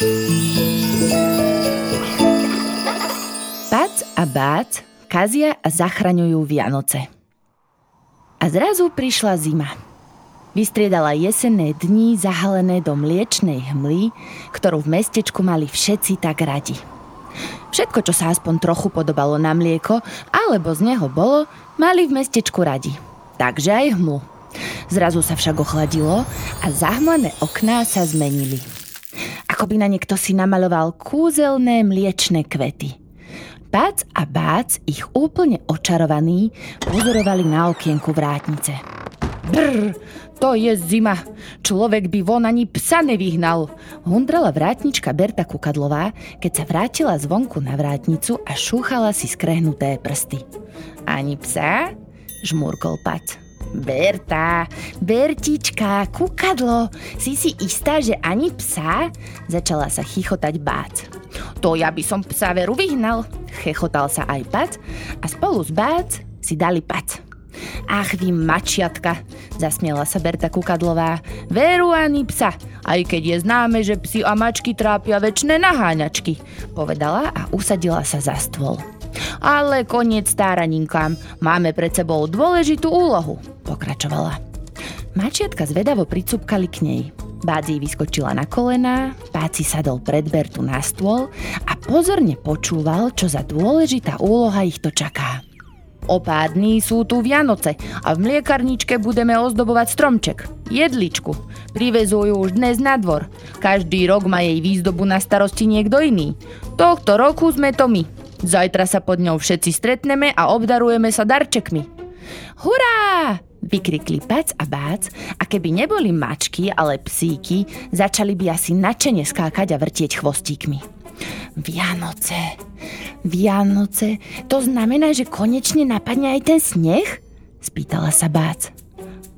Pac a Bác kazia a zachraňujú Vianoce. A zrazu prišla zima. Vystriedala jesenné dni zahalené do mliečnej hmly, ktorú v mestečku mali všetci tak radi. Všetko, čo sa aspoň trochu podobalo na mlieko, alebo z neho bolo, mali v mestečku radi. Takže aj hmlu. Zrazu sa však ochladilo a zahmlené okná sa zmenili. Ako by na niekto si namaloval kúzelné mliečne kvety. Bác a Bác ich úplne očarovaní pozorovali na okienku vrátnice. Brr, to je zima. Človek by von ani psa nevyhnal. Hundrala vrátnička Berta Kukadlová, keď sa vrátila zvonku na vrátnicu a šúchala si skrehnuté prsty. Ani psa? Žmúrkol Pac. Berta, Bertička, kukadlo, si si istá, že ani psa? Začala sa chichotať Bác. To ja by som psa veru vyhnal, chechotal sa aj Pac a spolu s Bác si dali Pac. Ach vy mačiatka, zasmiela sa Berta Kukadlová. Veru ani psa, aj keď je známe, že psi a mačky trápia väčšie naháňačky, povedala a usadila sa za stôl. Ale koniec stáraninkám, máme pred sebou dôležitú úlohu, pokračovala. Mačiatka zvedavo pricupkali k nej. Bádzi vyskočila na kolená, Páci sadol pred Bertu na stôl a pozorne počúval, čo za dôležitá úloha ich to čaká. O pár dní sú tu Vianoce a v mliekarničke budeme ozdobovať stromček, jedličku. Privezujú už dnes na dvor. Každý rok má jej výzdobu na starosti niekto iný. Tohto roku sme to my. Zajtra sa pod ňou všetci stretneme a obdarujeme sa darčekmi. Hurá! Vykrikli Pac a Bác a keby neboli mačky, ale psíky, začali by asi načene skákať a vrtieť chvostíkmi. Vianoce, Vianoce, to znamená, že konečne napadne aj ten sneh? Spýtala sa Bác.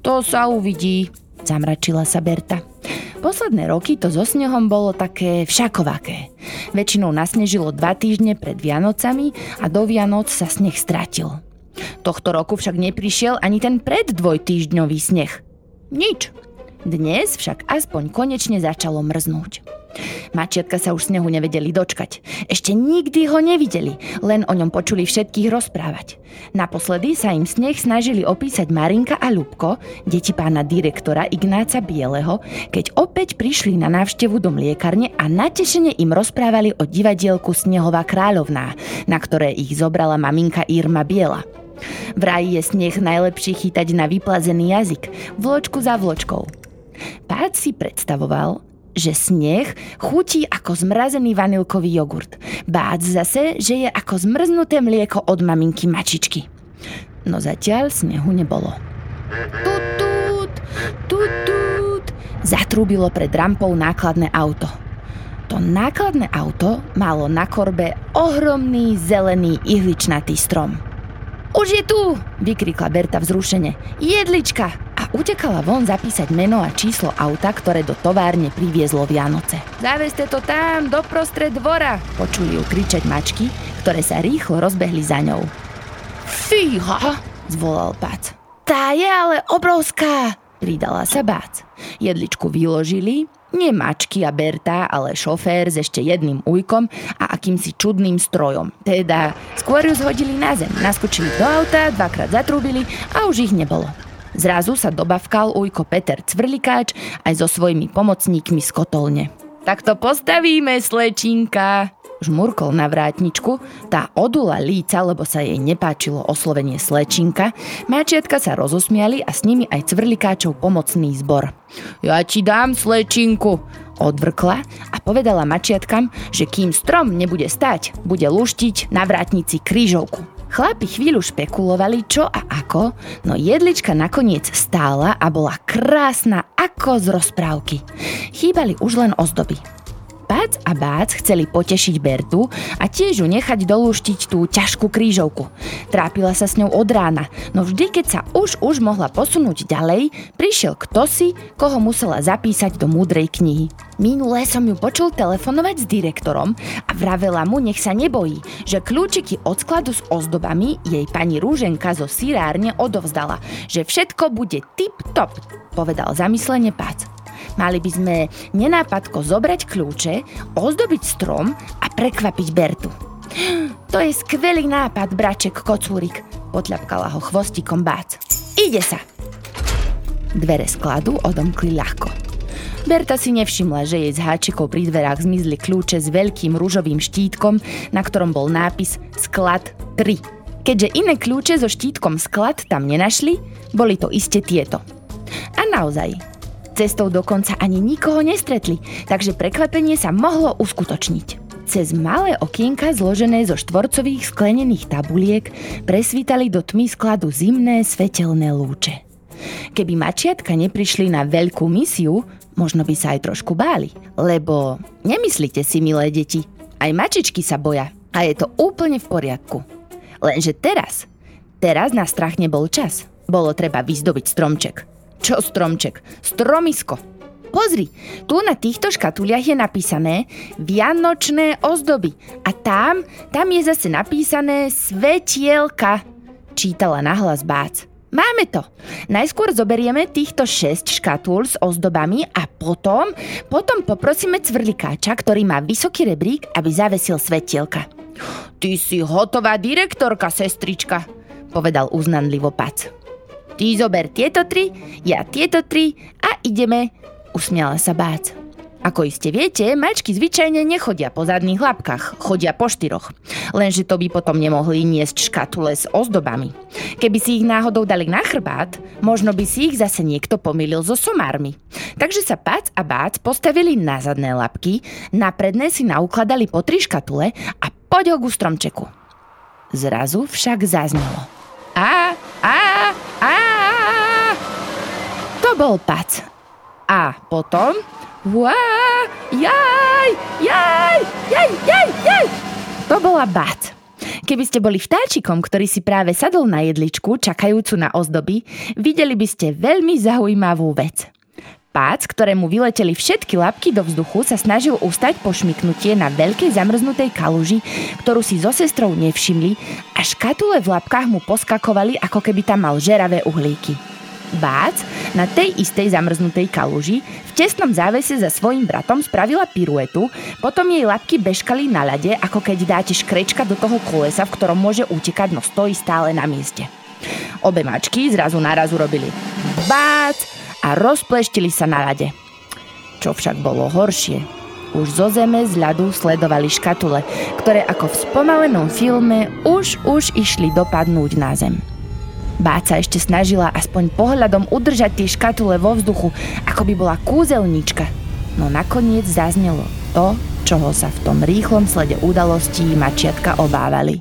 To sa uvidí, zamračila sa Berta. Posledné roky to so snehom bolo také všakovaké. Väčšinou nasnežilo dva týždne pred Vianocami a do Vianoc sa sneh stratil. Tohto roku však neprišiel ani ten preddvojtýždňový sneh. Nič. Dnes však aspoň konečne začalo mrznúť. Mačiatka sa už snehu nevedeli dočkať. Ešte nikdy ho nevideli, len o ňom počuli všetkých rozprávať. Naposledy sa im sneh snažili opísať Marinka a Ľubko, deti pána direktora Ignáca Bieleho, keď opäť prišli na návštevu do mliekarne a natešene im rozprávali o divadielku Snehová kráľovná, na ktoré ich zobrala maminka Irma Biela. Vraj je sneh najlepší chytať na vyplazený jazyk, vločku za vločkou. Pát si predstavoval, že sneh chutí ako zmrazený vanilkový jogurt. Bác zase, že je ako zmrznuté mlieko od maminky mačičky. No zatiaľ snehu nebolo. Tut, tut, zatrúbilo pred rampou nákladné auto. To nákladné auto malo na korbe ohromný zelený ihličnatý strom. Už je tu! vykrikla Berta vzrušene. Jedlička! A utekala von zapísať meno a číslo auta, ktoré do továrne priviezlo Vianoce. Zaveste to tam, doprostred dvora! Počuli ju kričať mačky, ktoré sa rýchlo rozbehli za ňou. Fíha! zvolal Pac. Tá je ale obrovská! Pridala sa Bác. Jedličku vyložili, nie mačky a Berta, ale šofér s ešte jedným ujkom a akýmsi čudným strojom. Teda skôr ju zhodili na zem, naskočili do auta, dvakrát zatrúbili a už ich nebolo. Zrazu sa dobavkal ujko Peter Cvrlikáč aj so svojimi pomocníkmi z kotolne. Tak to postavíme, slečinka, žmurkol na vrátničku, tá odula líca, lebo sa jej nepáčilo oslovenie slečinka, máčiatka sa rozosmiali a s nimi aj cvrlikáčov pomocný zbor. Ja ti dám slečinku, odvrkla a povedala mačiatkam, že kým strom nebude stať, bude luštiť na vrátnici krížovku. Chlapi chvíľu špekulovali, čo a ako, no jedlička nakoniec stála a bola krásna ako z rozprávky. Chýbali už len ozdoby. Bác a Bác chceli potešiť Bertu a tiež ju nechať dolúštiť tú ťažkú krížovku. Trápila sa s ňou od rána, no vždy, keď sa už už mohla posunúť ďalej, prišiel kto si, koho musela zapísať do múdrej knihy. Minulé som ju počul telefonovať s direktorom a vravela mu, nech sa nebojí, že kľúčiky od skladu s ozdobami jej pani Rúženka zo sirárne odovzdala, že všetko bude tip-top, povedal zamyslene Pác. Mali by sme nenápadko zobrať kľúče, ozdobiť strom a prekvapiť Bertu. To je skvelý nápad, braček kocúrik, potľapkala ho chvostikom bác. Ide sa! Dvere skladu odomkli ľahko. Berta si nevšimla, že jej z háčikov pri dverách zmizli kľúče s veľkým rúžovým štítkom, na ktorom bol nápis Sklad 3. Keďže iné kľúče so štítkom sklad tam nenašli, boli to iste tieto. A naozaj, cestou dokonca ani nikoho nestretli, takže prekvapenie sa mohlo uskutočniť. Cez malé okienka zložené zo štvorcových sklenených tabuliek presvítali do tmy skladu zimné svetelné lúče. Keby mačiatka neprišli na veľkú misiu, možno by sa aj trošku báli. Lebo nemyslíte si, milé deti, aj mačičky sa boja a je to úplne v poriadku. Lenže teraz, teraz na strach nebol čas. Bolo treba vyzdobiť stromček. Čo stromček? Stromisko. Pozri, tu na týchto škatuliach je napísané Vianočné ozdoby a tam, tam je zase napísané Svetielka, čítala nahlas Bác. Máme to. Najskôr zoberieme týchto 6 škatul s ozdobami a potom, potom poprosíme cvrlikáča, ktorý má vysoký rebrík, aby zavesil svetielka. Ty si hotová direktorka, sestrička, povedal uznanlivo Pac. Ty zober tieto tri, ja tieto tri a ideme usmiala sa Bác. Ako iste viete, mačky zvyčajne nechodia po zadných labkách, chodia po štyroch. Lenže to by potom nemohli niesť škatule s ozdobami. Keby si ich náhodou dali na chrbát, možno by si ich zase niekto pomýlil so somármi. Takže sa Pác a Bác postavili na zadné labky, na predné si naukladali po tri škatule a poď ho ku stromčeku. Zrazu však zaznelo. A, a, a, Bol Pac a potom... Uá, jaj, jaj, jaj, jaj, jaj. To bola Bat. Keby ste boli vtáčikom, ktorý si práve sadol na jedličku, čakajúcu na ozdoby, videli by ste veľmi zaujímavú vec. Pác, ktorému vyleteli všetky labky do vzduchu, sa snažil ustať pošmiknutie na veľkej zamrznutej kaluži, ktorú si so sestrou nevšimli a škatule v labkách mu poskakovali, ako keby tam mal žeravé uhlíky. Bác na tej istej zamrznutej kaluži v tesnom závese za svojim bratom spravila piruetu, potom jej labky bežkali na ľade, ako keď dáte škrečka do toho kolesa, v ktorom môže utekať, no stojí stále na mieste. Obe mačky zrazu naraz urobili bác a rozpleštili sa na ľade. Čo však bolo horšie, už zo zeme z ľadu sledovali škatule, ktoré ako v spomalenom filme už už išli dopadnúť na zem. Báca ešte snažila aspoň pohľadom udržať tie škatule vo vzduchu, ako by bola kúzelnička. No nakoniec zaznelo to, čoho sa v tom rýchlom slede udalostí mačiatka obávali.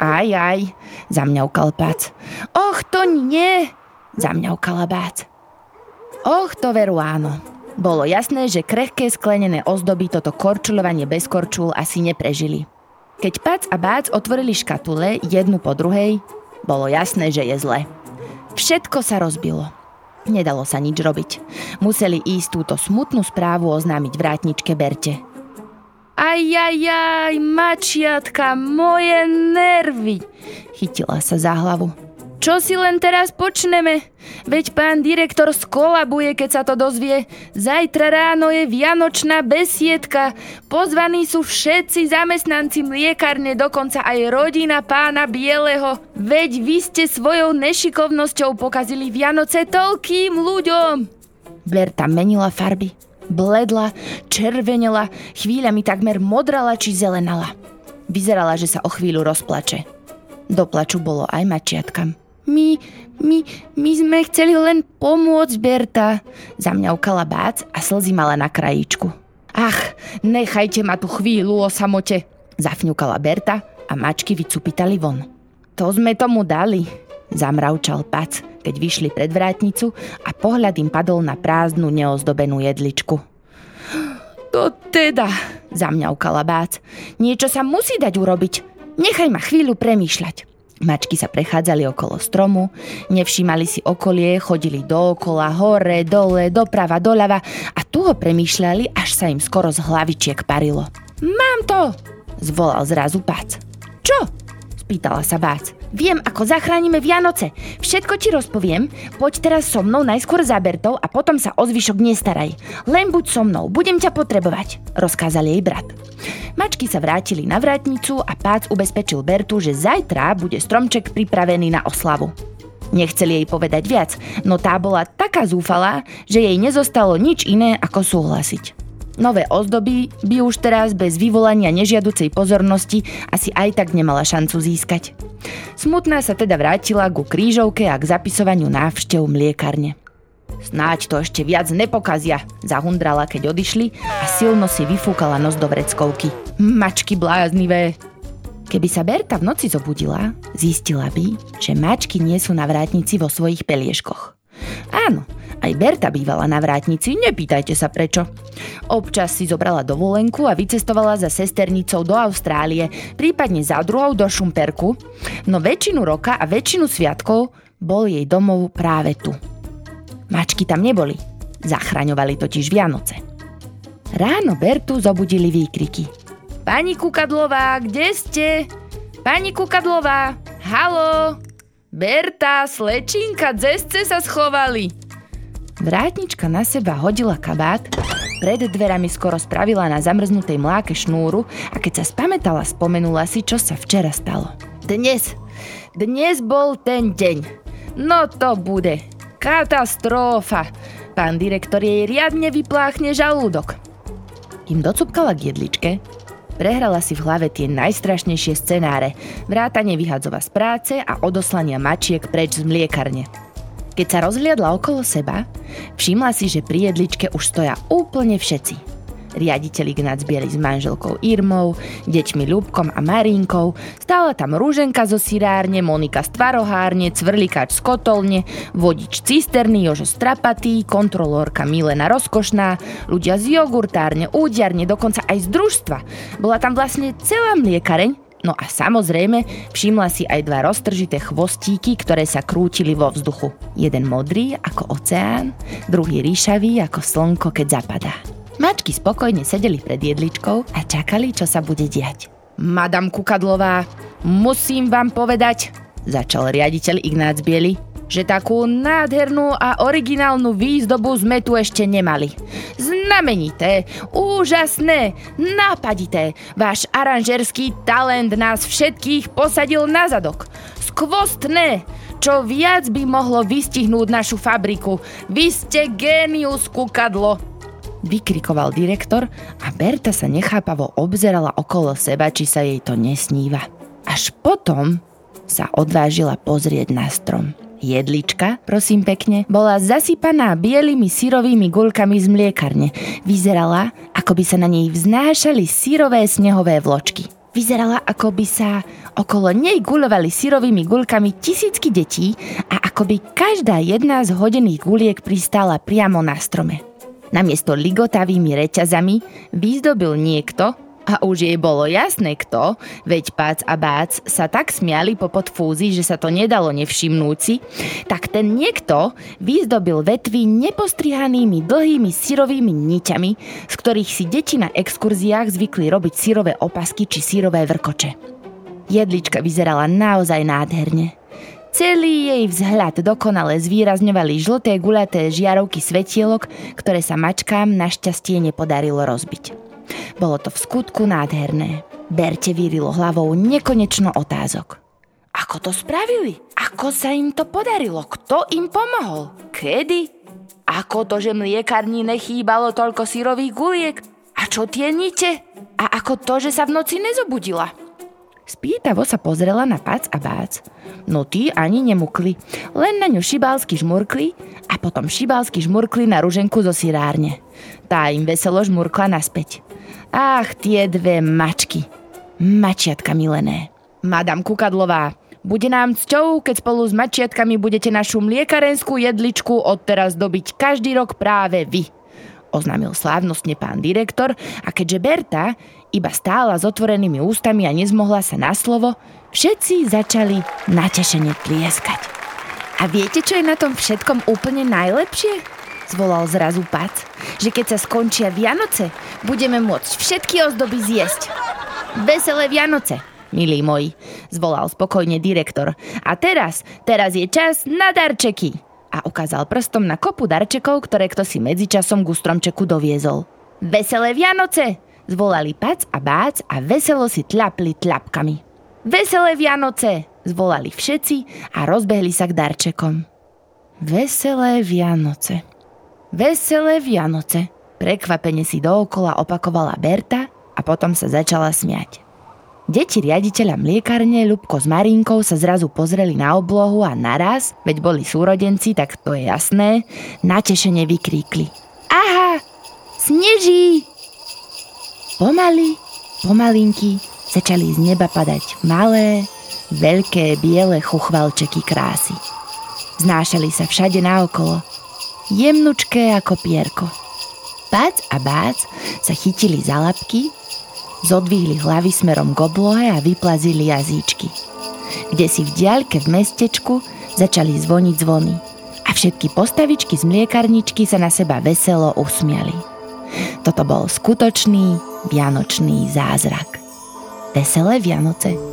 Aj, aj, zamňaukal pac. Och, to nie, zamňaukala bác. Och, to veru áno. Bolo jasné, že krehké sklenené ozdoby toto korčulovanie bez korčul asi neprežili. Keď Pac a Bác otvorili škatule jednu po druhej, bolo jasné, že je zle. Všetko sa rozbilo. Nedalo sa nič robiť. Museli ísť túto smutnú správu oznámiť vrátničke Berte. Aj, aj, aj, mačiatka, moje nervy! Chytila sa za hlavu. Čo si len teraz počneme? Veď pán direktor skolabuje, keď sa to dozvie. Zajtra ráno je vianočná besiedka. Pozvaní sú všetci zamestnanci mliekarne, dokonca aj rodina pána Bieleho. Veď vy ste svojou nešikovnosťou pokazili Vianoce toľkým ľuďom. Berta menila farby. Bledla, červenela, chvíľami takmer modrala či zelenala. Vyzerala, že sa o chvíľu rozplače. Do plaču bolo aj mačiatkam. My, my, my sme chceli len pomôcť, Berta, zamňaukala Bác a slzy mala na krajíčku. Ach, nechajte ma tu chvíľu o samote, zafňukala Berta a mačky vycupitali von. To sme tomu dali, zamravčal Pac, keď vyšli pred vrátnicu a pohľad im padol na prázdnu neozdobenú jedličku. To teda, zamňaukala Bác. Niečo sa musí dať urobiť. Nechaj ma chvíľu premýšľať. Mačky sa prechádzali okolo stromu, nevšímali si okolie, chodili dookola, hore, dole, doprava, doľava a tu ho premýšľali, až sa im skoro z hlavičiek parilo. Mám to! zvolal zrazu Pac. Čo? spýtala sa Bác. Viem, ako zachránime Vianoce. Všetko ti rozpoviem. Poď teraz so mnou najskôr za Bertou a potom sa o zvyšok nestaraj. Len buď so mnou, budem ťa potrebovať, rozkázal jej brat. Mačky sa vrátili na vrátnicu a Pác ubezpečil Bertu, že zajtra bude stromček pripravený na oslavu. Nechceli jej povedať viac, no tá bola taká zúfalá, že jej nezostalo nič iné ako súhlasiť. Nové ozdoby by už teraz bez vyvolania nežiaducej pozornosti asi aj tak nemala šancu získať. Smutná sa teda vrátila ku krížovke a k zapisovaniu návštev mliekarne. Snáď to ešte viac nepokazia, zahundrala, keď odišli a silno si vyfúkala nos do vreckovky. Mačky bláznivé. Keby sa Berta v noci zobudila, zistila by, že mačky nie sú na vrátnici vo svojich pelieškoch. Áno, aj Berta bývala na vrátnici, nepýtajte sa prečo. Občas si zobrala dovolenku a vycestovala za sesternicou do Austrálie, prípadne za druhou do Šumperku, no väčšinu roka a väčšinu sviatkov bol jej domov práve tu. Mačky tam neboli, zachraňovali totiž Vianoce. Ráno Bertu zobudili výkriky. Pani Kukadlová, kde ste? Pani Kukadlová, halo! Berta, slečinka, dzesce sa schovali. Vrátnička na seba hodila kabát, pred dverami skoro spravila na zamrznutej mláke šnúru a keď sa spametala, spomenula si, čo sa včera stalo. Dnes, dnes bol ten deň. No to bude. Katastrófa. Pán direktor jej riadne vypláchne žalúdok. Kým docupkala k jedličke, prehrala si v hlave tie najstrašnejšie scenáre, vrátanie vyhadzova z práce a odoslania mačiek preč z mliekarne. Keď sa rozhliadla okolo seba, všimla si, že pri jedličke už stoja úplne všetci. Riaditeľ Ignác Bieli s manželkou Irmou, deťmi Ľubkom a Marinkou, stála tam Rúženka zo sirárne, Monika z tvarohárne, Cvrlikač z kotolne, vodič cisterny Jožo Strapatý, kontrolórka Milena Rozkošná, ľudia z jogurtárne, údiarne, dokonca aj z družstva. Bola tam vlastne celá mliekareň, No a samozrejme, všimla si aj dva roztržité chvostíky, ktoré sa krútili vo vzduchu. Jeden modrý ako oceán, druhý ríšavý ako slnko, keď zapadá. Mačky spokojne sedeli pred jedličkou a čakali, čo sa bude diať. Madam Kukadlová, musím vám povedať, začal riaditeľ Ignác Bieli, že takú nádhernú a originálnu výzdobu sme tu ešte nemali. Znamenité, úžasné, nápadité, váš aranžerský talent nás všetkých posadil na zadok. Skvostné, čo viac by mohlo vystihnúť našu fabriku. Vy ste génius, kukadlo. Vykrikoval direktor a Berta sa nechápavo obzerala okolo seba, či sa jej to nesníva. Až potom sa odvážila pozrieť na strom. Jedlička, prosím pekne, bola zasypaná bielými syrovými guľkami z mliekarne. Vyzerala, ako by sa na nej vznášali syrové snehové vločky. Vyzerala, ako by sa okolo nej guľovali syrovými guľkami tisícky detí a ako by každá jedna z hodených guliek pristála priamo na strome. Namiesto ligotavými reťazami vyzdobil niekto, a už jej bolo jasné kto, veď Pác a Bác sa tak smiali po podfúzi, že sa to nedalo nevšimnúci, tak ten niekto vyzdobil vetvy nepostrihanými dlhými syrovými niťami, z ktorých si deti na exkurziách zvykli robiť syrové opasky či syrové vrkoče. Jedlička vyzerala naozaj nádherne. Celý jej vzhľad dokonale zvýrazňovali žlté gulaté žiarovky svetielok, ktoré sa mačkám našťastie nepodarilo rozbiť. Bolo to v skutku nádherné. Berte vyrilo hlavou nekonečno otázok. Ako to spravili? Ako sa im to podarilo? Kto im pomohol? Kedy? Ako to, že mliekarni nechýbalo toľko sírových guliek? A čo tie nite? A ako to, že sa v noci nezobudila? Spýtavo sa pozrela na Pac a Bác. No tí ani nemukli, len na ňu šibalsky žmurkli a potom šibalsky žmurkli na ruženku zo sirárne. Tá im veselo žmurkla naspäť. Ach, tie dve mačky. Mačiatka milené. Madam Kukadlová, bude nám cťou, keď spolu s mačiatkami budete našu mliekarenskú jedličku odteraz dobiť každý rok práve vy oznámil slávnostne pán direktor a keďže Berta iba stála s otvorenými ústami a nezmohla sa na slovo, všetci začali natešene tlieskať. A viete, čo je na tom všetkom úplne najlepšie? Zvolal zrazu Pac, že keď sa skončia Vianoce, budeme môcť všetky ozdoby zjesť. Veselé Vianoce, milí moji, zvolal spokojne direktor. A teraz, teraz je čas na darčeky. A ukázal prstom na kopu darčekov, ktoré kto si medzičasom ku stromčeku doviezol. Veselé Vianoce, zvolali Pac a Bác a veselo si tlapli tlapkami. Veselé Vianoce, zvolali všetci a rozbehli sa k darčekom. Veselé Vianoce. Veselé Vianoce. Prekvapene si dookola opakovala Berta a potom sa začala smiať. Deti riaditeľa mliekarne Ľubko s Marinkou sa zrazu pozreli na oblohu a naraz, veď boli súrodenci, tak to je jasné, natešene vykríkli. Aha, sneží! Pomaly, pomalinky začali z neba padať malé, veľké biele chuchvalčeky krásy. Znášali sa všade naokolo, jemnučké ako pierko. Bác a bác sa chytili za labky, zodvihli hlavy smerom k oblohe a vyplazili jazyčky. Kde si v diaľke v mestečku začali zvoniť zvony a všetky postavičky z mliekarničky sa na seba veselo usmiali. Toto bol skutočný vianočný zázrak. Veselé Vianoce!